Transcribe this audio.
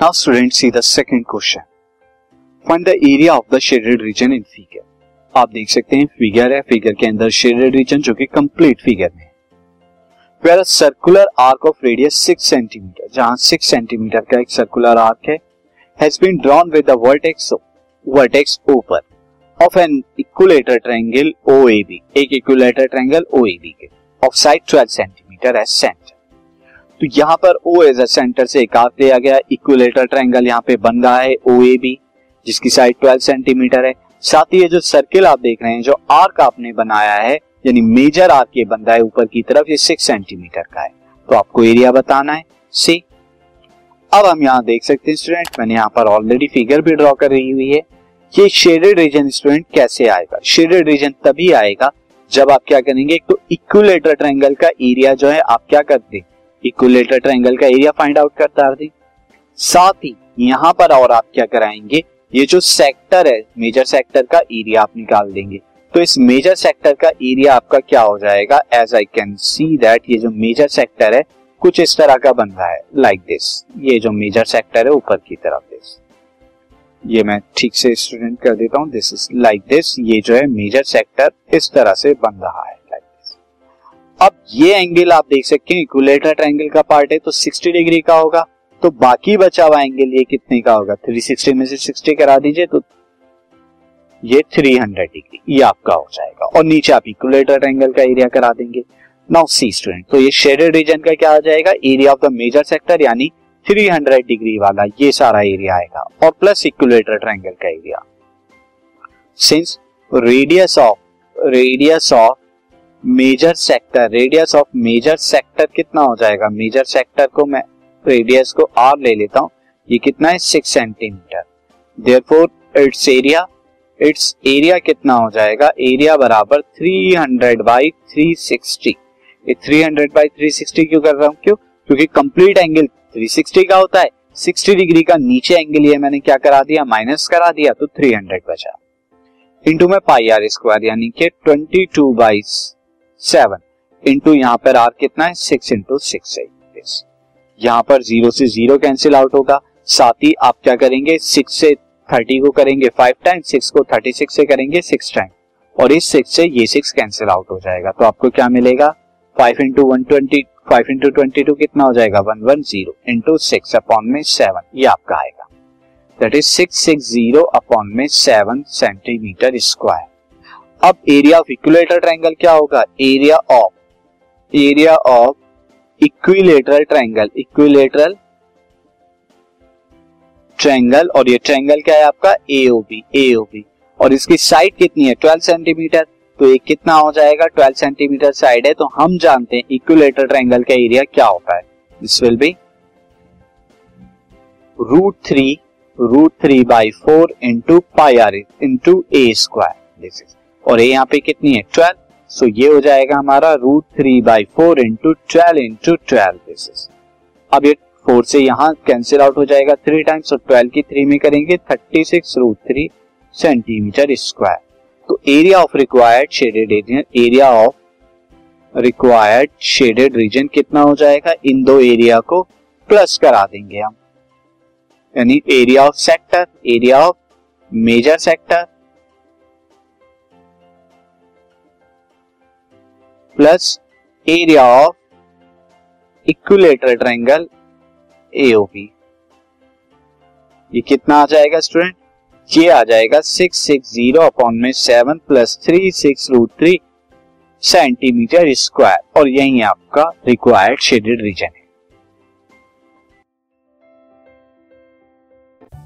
Now student see the second question find the area of the shaded region in figure आप देख सकते हैं figure है figure के अंदर शेडेड रीजन जो कि कंप्लीट फिगर में where circular arc of radius 6 centimetre जहाँ 6 सेंटीमीटर का एक सर्कुलर आर्क है has been drawn with the vertex vertex ऊपर of an equilateral triangle OAB एक इक्विलेटर ट्रायंगल ओएबी के of side 12 centimetre as centre तो यहाँ पर ओ एज सेंटर से एक आर्क लिया गया इक्विलेटर ट्रायंगल यहाँ पे बन रहा है ओएबी जिसकी साइड 12 सेंटीमीटर है। साथ ही ये जो सर्किल आप देख रहे हैं, जो आर्क आपने बनाया है, यानी मेजर आर्क ये बन रहा है ऊपर की तरफ़, ये सिक्स सेंटीमीटर का है। तो आपको एरिया बताना है। सी अब हम यहाँ देख सकते हैं स्टूडेंट मैंने यहाँ पर ऑलरेडी फिगर भी ड्रॉ कर रही हुई है। ये शेडेड रीजन स्टूडेंट कैसे आएगा? शेडेड रीजन तभी आएगा जब आप क्या करेंगे? तो इक्विलेटर ट्रायंगल का एरिया जो है, आप क्या करते इक्विलेटर ट्रायंगल का एरिया फाइंड आउट करता दें साथ ही यहाँ पर और आप क्या कराएँगे? ये जो सेक्टर है, मेजर सेक्टर का एरिया आप निकाल देंगे। तो इस मेजर सेक्टर का एरिया आपका क्या हो जाएगा? As I can see that ये जो मेजर सेक्टर है, कुछ इस तरह का बन रहा है लाइक like दिस ये जो मेजर सेक्टर है, ऊपर की तरफ़ दिस ये मैं ठीक से स्टूडेंट कर देता हूँ दिस इज़ लाइक दिस ये जो है मेजर सेक्टर इस तरह से बन रहा है। ये एंगल आप देख सकते हैं इक्विलेटर ट्रायंगल का पार्ट है तो 60 डिग्री का होगा तो बाकी बचा हुआ एंगल ये कितने का होगा? 360 में से 60 करा दीजिए तो ये 300 डिग्री ये आपका हो जाएगा। और नीचे आप इक्विलेटर ट्रायंगल का एरिया करा देंगे। नाउ सी स्टूडेंट तो ये शेडेड रीजन का क्या आ जाएगा? Area of the major sector यानी 300 डिग्री वाला ये सारा एरिया आएगा, और प्लस इक्विलेटर ट्रायंगल का area since radius of radius of major sector radius of major sector कितना हो जाएगा? मेजर सेक्टर को मैं रेडियस को आर ले लेता हूँ। ये कितना है? Six centimetre therefore it's area it's area कितना हो जाएगा? एरिया बराबर 300 हंड्रेड बाई थ्री ये 300 हंड्रेड बाई थ्री क्यों कर रहा हूँ? क्यों? क्योंकि कंप्लीट एंगल 360 का होता है। 60 डिग्री का नीचे एंगल ये मैंने क्या करा दिया? माइनस करा दिया तो 300 बचा। इंटू में पाई आर स्क्वायर यानी कि 22 टू बाई सेवन इंटू यहाँ पर आर कितना है? सिक्स इंटू सिक्स यहाँ पर ज़ीरो से ज़ीरो कैंसिल आउट होगा। साथ ही आप क्या करेंगे? सिक्स से थर्टी को करेंगे फाइव टाइम सिक्स को थर्टी सिक्स से करेंगे सिक्स टाइम और इस सिक्स से ये सिक्स कैंसिल आउट हो जाएगा। तो आपको क्या मिलेगा? Five into one twenty five into twenty two कितना हो जाएगा? One one zero into six upon में सेवन ये आपका आएगा। That is six six zero upon में सेवन सेंटीमीटर स्क्वायर अब एरिया ऑफ़ इक्विलेटर ट्रायंगल क्या होगा? Area of area of equilateral triangle equilateral triangle और ये ट्रायंगल क्या है आपका? एओबी एओबी और इसकी साइड कितनी है? 12 सेंटीमीटर तो ये कितना हो जाएगा? 12 सेंटीमीटर साइड है। तो हम जानते हैं इक्विलेटर ट्रायंगल का एरिया क्या होता है। This will be root three root three by four into pi r into a square this is और ये यहाँ पे कितनी है? ट्वेल्व सो ये हो जाएगा हमारा root three by four into twelve into twelve this अब ये फोर से यहाँ कैंसिल आउट हो जाएगा थ्री टाइम्स और ट्वेल्व की थ्री में करेंगे thirty six root three centimetre square तो area of required shaded area area of required shaded region कितना हो जाएगा? इन दो एरिया को प्लस करा देंगे हम. यानी area of sector area of major sector plus area of equilateral triangle AOB ये कितना आ जाएगा स्टूडेंट ये आ जाएगा सिक्स सिक्स ज़ीरो अपॉन में seven plus three six root three centimetre square और यही आपका रिक्वायर्ड शेडेड रीजन है।